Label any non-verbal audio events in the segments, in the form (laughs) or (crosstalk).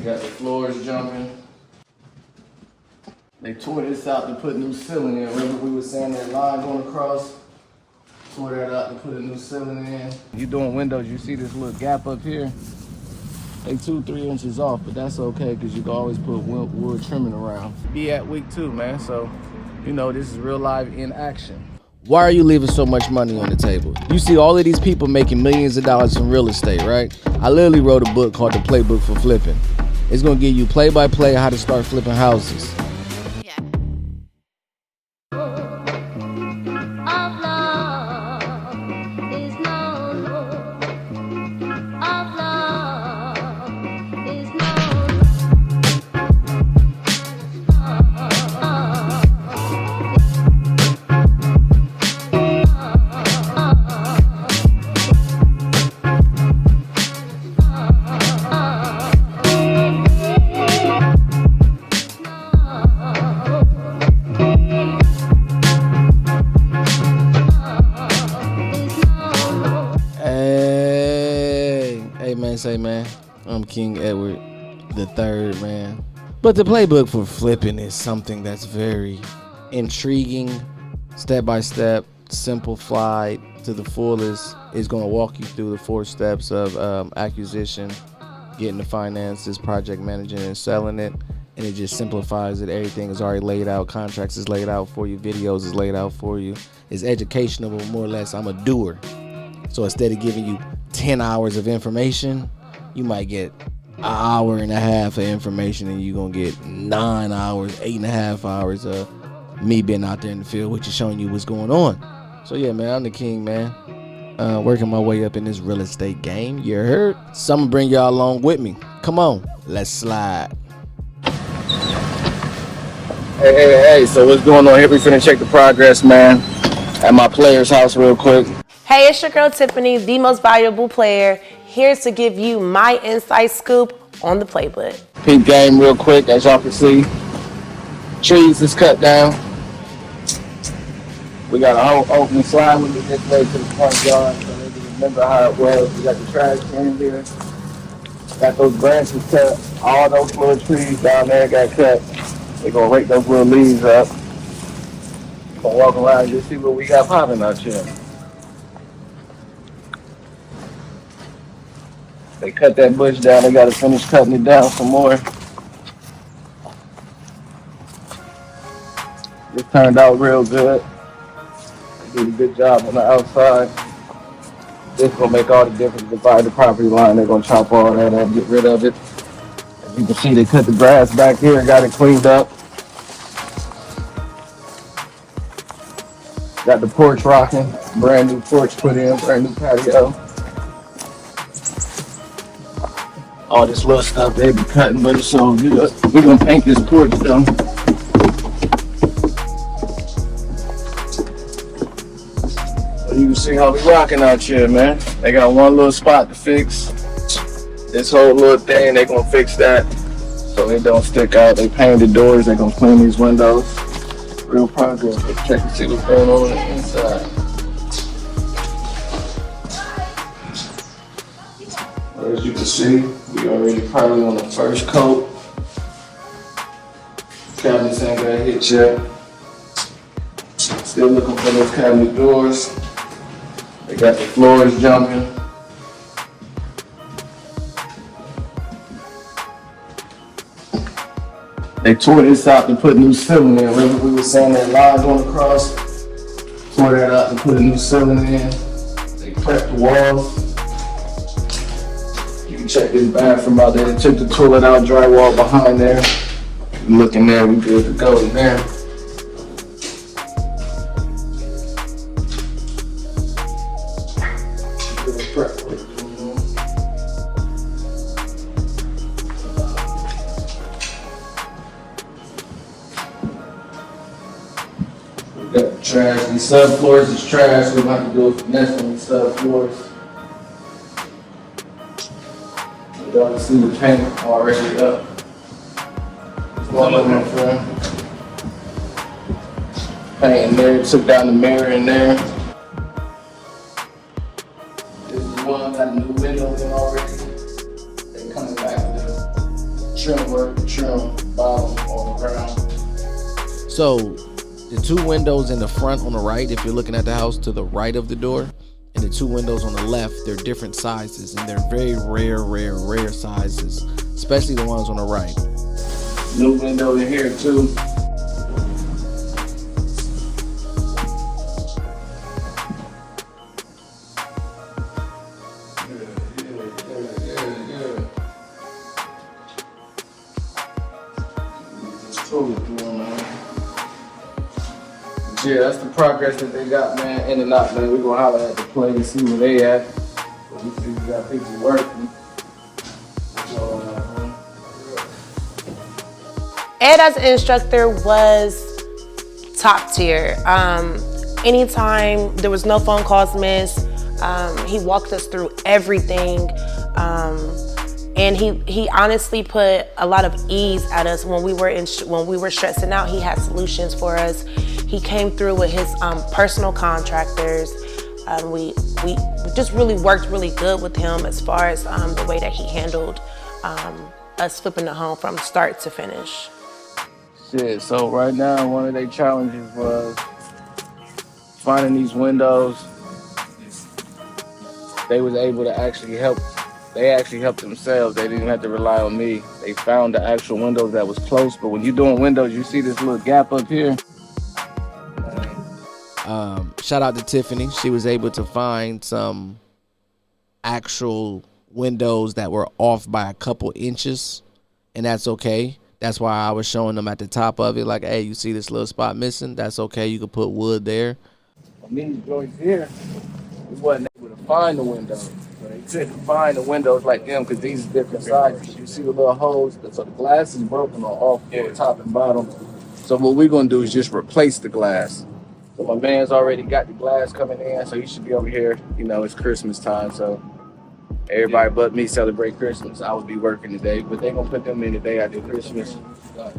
They got the floors jumping. They tore this out to put new ceiling in. Remember we were saying that line going across? Tore that out to put a new ceiling in. You doing windows, you see this little gap up here? They two, three inches off, but that's okay because you can always put wood, wood trimming around. Be at week two, man. So, you know, this is real live in action. Why are you leaving so much money on the table? You see all of these people making millions of dollars in real estate, right? I literally wrote a book called The Playbook for Flipping. It's gonna give you play by play how to start flipping houses. Say man, I'm King Edward the third man. But the playbook for flipping is something that's very intriguing, step by step, simplified to the fullest. Is gonna walk you through the four steps of um, acquisition, getting the finances, project managing, and selling it. And it just simplifies it. Everything is already laid out. Contracts is laid out for you. Videos is laid out for you. It's educational, but more or less, I'm a doer. So instead of giving you 10 hours of information, you might get an hour and a half of information and you're going to get nine hours, eight and a half hours of me being out there in the field, which is showing you what's going on. So yeah, man, I'm the king, man. Uh, working my way up in this real estate game. You heard? So I'm gonna bring y'all along with me. Come on, let's slide. Hey, hey, hey, so what's going on here? We finna check the progress, man. At my player's house real quick. Hey, it's your girl Tiffany, the most valuable player, here to give you my inside scoop on the playbook. Peep game real quick, as y'all can see. Trees is cut down. We got a whole open slide when we get way to the front yard, so can remember how it was. We got the trash can here. Got those branches cut. All those little trees down there got cut. They're gonna rake those little leaves up. Gonna walk around and just see what we got popping out here. They cut that bush down. They gotta finish cutting it down some more. It turned out real good. Did a good job on the outside. This gonna make all the difference divide the property line. They're gonna chop all that up, get rid of it. As you can see, they cut the grass back here got it cleaned up. Got the porch rocking, brand new porch put in, brand new patio. All this little stuff they be cutting, but it's all good. We're gonna paint this porch though. So you can see how we rocking out here, man. They got one little spot to fix. This whole little thing, they gonna fix that so they don't stick out. They painted the doors, they gonna clean these windows. Real progress. Let's check and see what's going on on the inside. As you can see, we already probably on the first coat. Cabinets ain't got hit yet. Still looking for those cabinet doors. They got the floors jumping. They tore this out to put new ceiling in. Remember we were saying that line going across? Tore that out and put a new ceiling in. They prepped the walls. Check this bathroom out there. Took the toilet out, drywall behind there. Looking there, we good to go in there. We got the trash. These subfloors is trash. We're about to do a finesse on these subfloors. Y'all can see the paint already up. Of them front. Paint in there, took down the mirror in there. This is one got new window in already. They coming back with trim work, trim bottom on the ground. So the two windows in the front on the right, if you're looking at the house to the right of the door, and the two windows on the left, they're different sizes and they're very rare, rare, rare sizes, especially the ones on the right. New window in here too. Progress that they got, man. In and out, man. We're gonna holler at the play and see where they at. But we see we got people working. Uh, Ed as an instructor was top tier. Um, anytime there was no phone calls missed, um, he walked us through everything. Um, and he, he honestly put a lot of ease at us when we were in when we were stressing out. He had solutions for us. He came through with his um, personal contractors. Um, we, we just really worked really good with him as far as um, the way that he handled um, us flipping the home from start to finish. Shit, so right now one of their challenges was finding these windows. They was able to actually help they actually helped themselves. They didn't have to rely on me. They found the actual windows that was close. But when you're doing windows, you see this little gap up here. Um, shout out to Tiffany. She was able to find some actual windows that were off by a couple inches, and that's okay. That's why I was showing them at the top of it, like, hey, you see this little spot missing? That's okay. You could put wood there. On these joints here, we wasn't able to find the windows. So they couldn't find the windows like them because these are different sizes. You see the little holes, so the glass is broken on all four, top and bottom. So what we're gonna do is just replace the glass. So my man's already got the glass coming in, so he should be over here. You know, it's Christmas time, so everybody but me celebrate Christmas. I would be working today, but they gonna put them in the day after Christmas.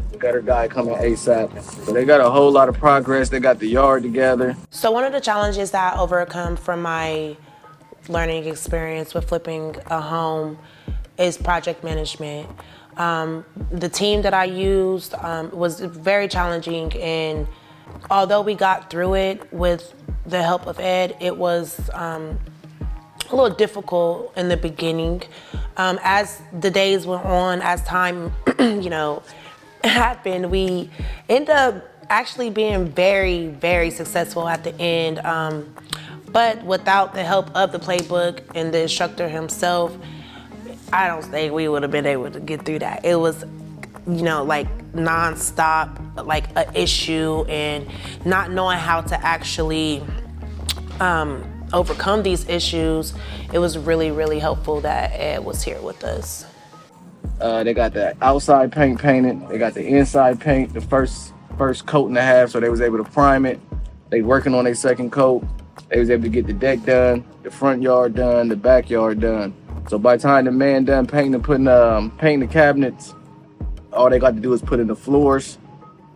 The gutter guy coming ASAP. So they got a whole lot of progress. They got the yard together. So one of the challenges that I overcome from my learning experience with flipping a home is project management. Um, the team that I used um, was very challenging, and although we got through it with the help of Ed, it was um, a little difficult in the beginning. Um, as the days went on, as time, (clears throat) you know, (laughs) happened, we end up actually being very, very successful at the end. Um, but without the help of the playbook and the instructor himself, I don't think we would have been able to get through that. It was, you know, like nonstop, like a issue, and not knowing how to actually um, overcome these issues. It was really, really helpful that Ed was here with us. Uh, they got the outside paint painted. They got the inside paint, the first first coat and a half, so they was able to prime it. They working on their second coat. They was able to get the deck done, the front yard done, the backyard done. So by the time the man done painting putting um painting the cabinets, all they got to do is put in the floors,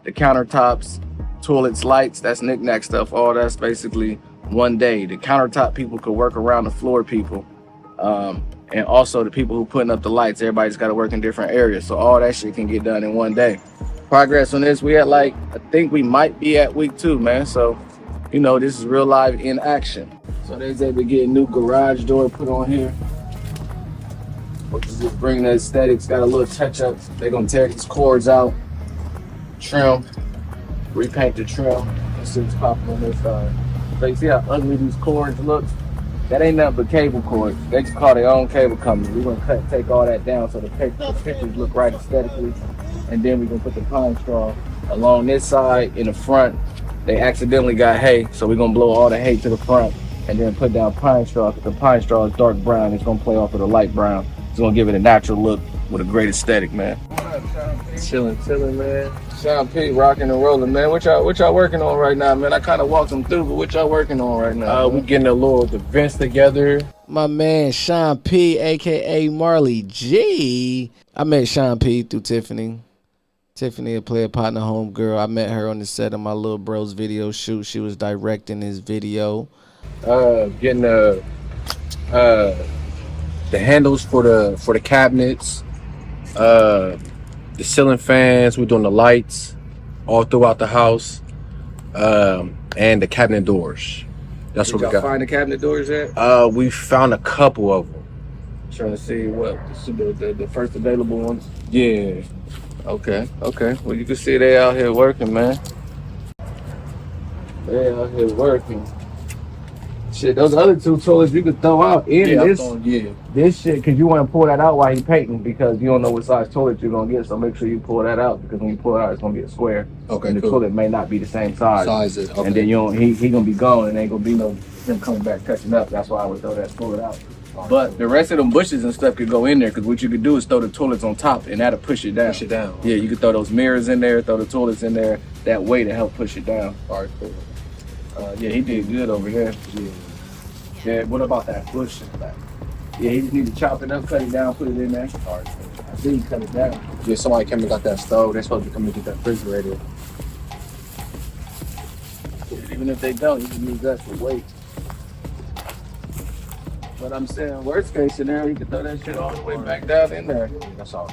the countertops, toilets, lights. That's knickknack stuff. All that's basically one day. The countertop people could work around the floor people. Um, and also the people who putting up the lights, everybody's got to work in different areas. So all that shit can get done in one day. Progress on this, we at like I think we might be at week two, man. So, you know, this is real live in action. So they able to get a new garage door put on here. Which is just bringing the aesthetics, got a little touch up. They're gonna tear these cords out, trim, repaint the trim, and see what's popping on this side. So you see how ugly these cords look? That ain't nothing but cable cords. They just call their own cable company. We're gonna cut, take all that down so the, the pictures look right aesthetically, and then we're gonna put the pine straw along this side in the front. They accidentally got hay, so we're gonna blow all the hay to the front, and then put down pine straw. the pine straw is dark brown. It's gonna play off of the light brown. It's gonna give it a natural look with a great aesthetic, man. Chilling, chilling, man. Sean P, rocking and rolling, man. What y'all, what y'all working on right now, man? I kind of walked them through, but what y'all working on right now? Uh, we getting a little events together. my man Sean P, aka Marley G. I met Sean P through Tiffany. Tiffany, a player partner, home girl. I met her on the set of my little bro's video shoot. She was directing his video. Uh, getting the uh, the handles for the for the cabinets. Uh, the ceiling fans. We're doing the lights all throughout the house, um, and the cabinet doors. That's Did what we got. find the cabinet doors yet? Uh, we found a couple of them. Trying to see what the, the, the first available ones. Yeah. Okay, okay. Well, you can see they out here working, man. They out here working. Shit, those other two toilets you could throw out in Yeah, this throwing- yeah. this shit because you want to pull that out while you painting because you don't know what size toilet you're gonna get. So make sure you pull that out because when you pull it out, it's gonna be a square. Okay, and the cool. toilet may not be the same size. Sizes. Okay. And then you don't, he he gonna be gone and ain't gonna be no him coming back touching up. That's why I would throw that toilet out. But the rest of them bushes and stuff could go in there because what you could do is throw the toilets on top and that'll push it down. push it down. Yeah, you could throw those mirrors in there, throw the toilets in there that way to help push it down. All right, cool. Uh, yeah, he did good over there. Yeah. Yeah, what about that bush in the back? Yeah, he just need to chop it up, cut it down, put it in there. All right. I see he cut it down. Yeah, somebody came and got that stove. They're supposed to come and get that refrigerator. Even if they don't, you can use that for weight. But I'm saying, worst case scenario, you can throw that shit all the way back down in there. That's all.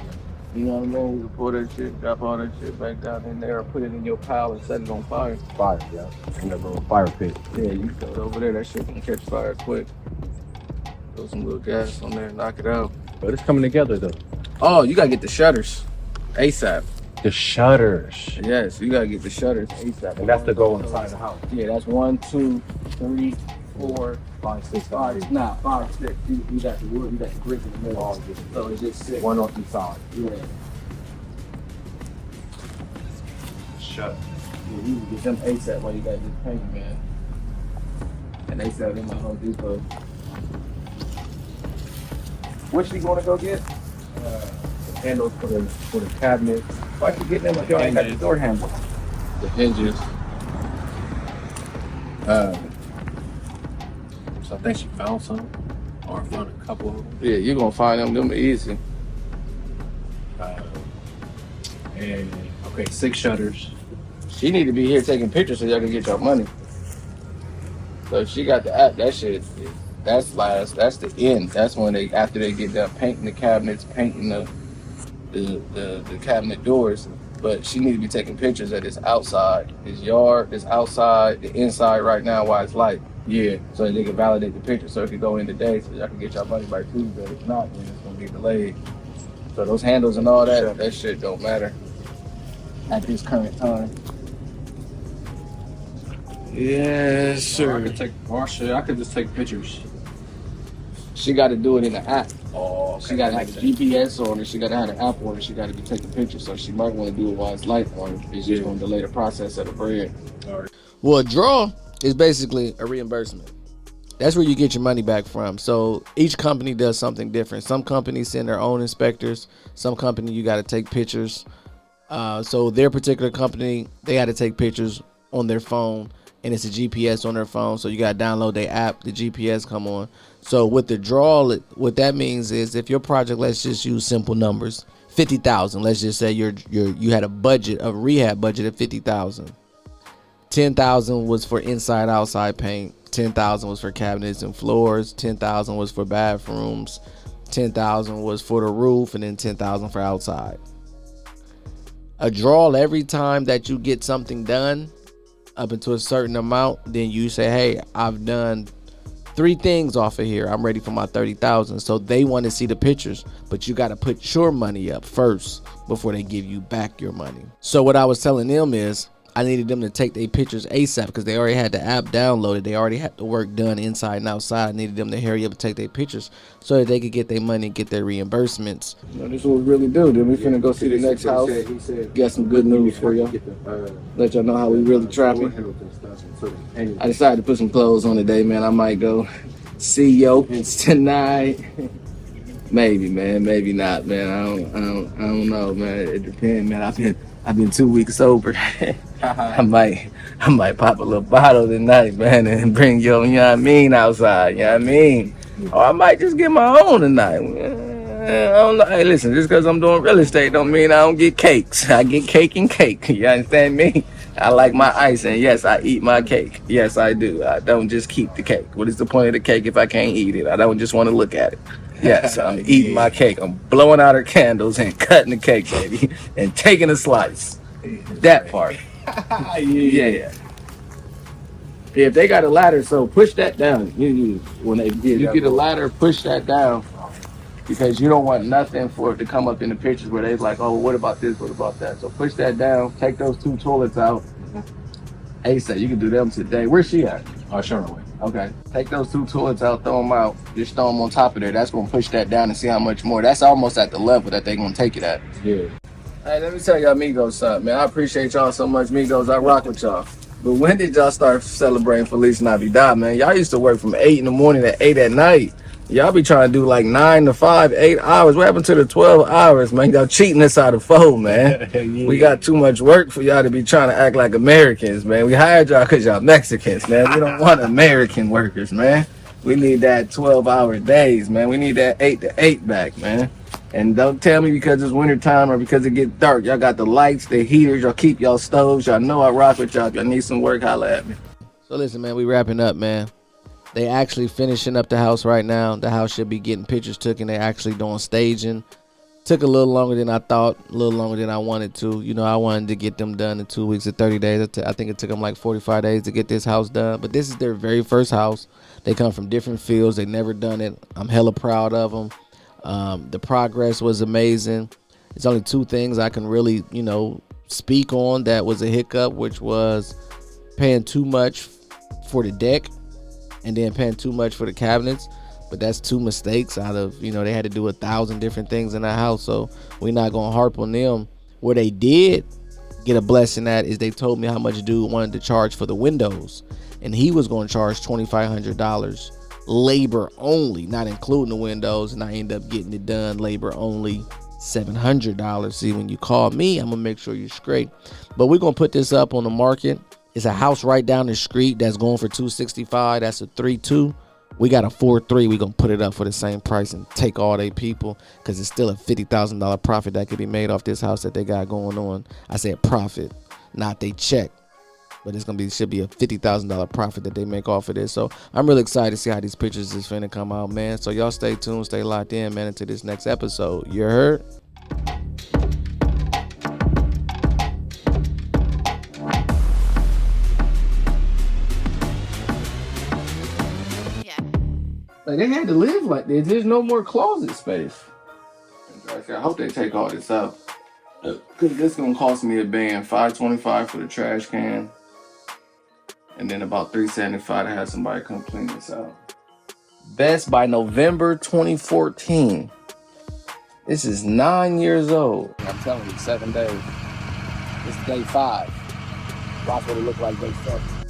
You know what I mean? You can pull that shit, drop all that shit back down in there, put it in your pile and set it on fire. Fire, yeah. In the little fire pit. Yeah, you throw it over there. That shit can catch fire quick. Throw some little gas on there, knock it out. But it's coming together though. Oh, you gotta get the shutters ASAP. The shutters. Yes, you gotta get the shutters ASAP. And that's to go inside the house. Yeah, that's one, two, three, four, Five, six, five. Nah, five, six. You, you got the wood, you got the brick in the middle. So it's just six. One on each side. Yeah. Shut. Yeah, you can get them ASAP while you got this paint, man. And they sell them at Home Depot. What you gonna go get? Uh, the handles for the for the cabinets, Why you getting them if you ain't got the door handle? the hinges. Uh, so I think she found some, or found a couple of them. Yeah, you're gonna find them. Them easy. Uh, and okay, six shutters. She need to be here taking pictures so y'all can get your money. So if she got the app, that shit, that's last. That's the end. That's when they after they get done painting the cabinets, painting the the the, the cabinet doors. But she need to be taking pictures of this outside, this yard, this outside, the inside right now while it's light. Yeah. So they can validate the picture so it can go in today so y'all can get y'all money by Tuesday. If not, then it's gonna be delayed. So those handles and all that, that shit don't matter at this current time. Yes, I could take, or shit, I could just take pictures. She got to do it in the app. Oh, She got to have the GPS on it. She got to have the app on it. She got to be taking pictures. So she might want to do it while it's light on. It's just Yeah. going to delay the process of the bread. Alright. Well, draw is basically a reimbursement. That's where you get your money back from. So each company does something different. Some companies send their own inspectors. Some company you got to take pictures. Uh, so their particular company, they got to take pictures on their phone, and it's a GPS on their phone. So you got to download their app. The GPS come on. So with the draw, what that means is if your project, let's just use simple numbers, fifty thousand. Let's just say you're you're you had a budget a rehab budget of fifty thousand. Ten thousand was for inside outside paint. Ten thousand was for cabinets and floors. Ten thousand was for bathrooms. Ten thousand was for the roof, and then ten thousand for outside. A draw every time that you get something done up into a certain amount, then you say, "Hey, I've done three things off of here. I'm ready for my 30,000." So they want to see the pictures, but you got to put your money up first before they give you back your money. So what I was telling them is I needed them to take their pictures ASAP because they already had the app downloaded. They already had the work done inside and outside. I needed them to hurry up and take their pictures so that they could get their money and get their reimbursements. You know, this is what we really do. Then we finna go see the next house. He said, Got some good news for y'all. uh, Let y'all know how we really trapping. I decided to put some clothes on today, man. I might go see yo tonight. (laughs) maybe, man. Maybe not, man. I don't, I don't, I don't know, man. It depends, man. I've been, I've been two weeks sober. (laughs) Uh-huh. I might, I might pop a little bottle tonight, man, and bring yo, you know what I mean, outside. You know what I mean? Or I might just get my own tonight. I don't know. Hey, listen, just because I'm doing real estate don't mean I don't get cakes. (laughs) I get cake and cake. (laughs) You understand me? I like my ice, and yes, I eat my cake. Yes, I do. I don't just keep the cake. What is the point of the cake if I can't eat it? I don't just want to look at it. (laughs) Yes, I'm eating my cake. I'm blowing out her candles and cutting the cake, baby, and taking a slice. That part. (laughs) Yeah. If they got a ladder, so push that down. You, you when they you get a ladder, push that down because you don't want nothing for it to come up in the pictures where they're like, oh, what about this? What about that? So push that down. Take those two toilets out. Mm-hmm. ASAP. You can do them today. Where's she at? Oh, sure away. Okay. Take those two toilets out, throw them out, just throw them on top of there. That's gonna push that down and see how much more. That's almost at the level that they're gonna take it at. Yeah. Hey, let me tell y'all Migos something, man. I appreciate y'all so much, Migos. I rock with y'all. But when did y'all start celebrating Feliz Navidad, man? Y'all used to work from 8 in the morning to 8 at night. Y'all be trying to do like 9 to 5, 8 hours. What happened to the 12 hours, man? Y'all cheating us out of phone, man. (laughs) We got too much work for y'all to be trying to act like Americans, man. We hired y'all because y'all Mexicans, man. We don't want American workers, man. We need that 12 hour days, man. We need that 8 to 8 back, man. And don't tell me because it's wintertime or because it gets dark. Y'all got the lights, the heaters, y'all keep y'all stoves. Y'all know I rock with y'all. Y'all need some work, holla at me. So listen, man, we wrapping up, man. They actually finishing up the house right now. The house should be getting pictures taken. They actually doing staging. Took a little longer than I thought, a little longer than I wanted to. You know, I wanted to get them done in two weeks or 30 days. I think it took them like 45 days to get this house done. But this is their very first house. They come from different fields. They never done it. I'm hella proud of them. Um, the progress was amazing. It's only two things I can really, you know, speak on that was a hiccup, which was paying too much for the deck and then paying too much for the cabinets. But that's two mistakes out of, you know, they had to do a thousand different things in that house. So we're not to harp on them. Where they did get a blessing at is they told me how much dude wanted to charge for the windows. And he was to charge $2,500 labor only, not including the windows. And I end up getting it done labor only. $700. See, when you call me, I'm gonna make sure you're straight. But we're gonna put this up on the market. It's a house right down the street that's going for 265. That's a 3-2. We got a 4-3. We're gonna put it up for the same price and take all they people because it's still a $50,000 profit that could be made off this house that they got going on. I said profit, not they check. But it's gonna be should be a fifty thousand dollar profit that they make off of this. So I'm really excited to see how these pictures is finna come out, man. So y'all stay tuned, stay locked in, man, into this next episode. You heard? Like they had to live like this. There's no more closet space. I hope they take all this out. Cause this is gonna cost me a band, five twenty five for the trash can, and then about three seventy five to have somebody come clean this out. Best by November 2014. This is nine years old. I'm telling you, seven days. It's day five. Watch what it look like day seven.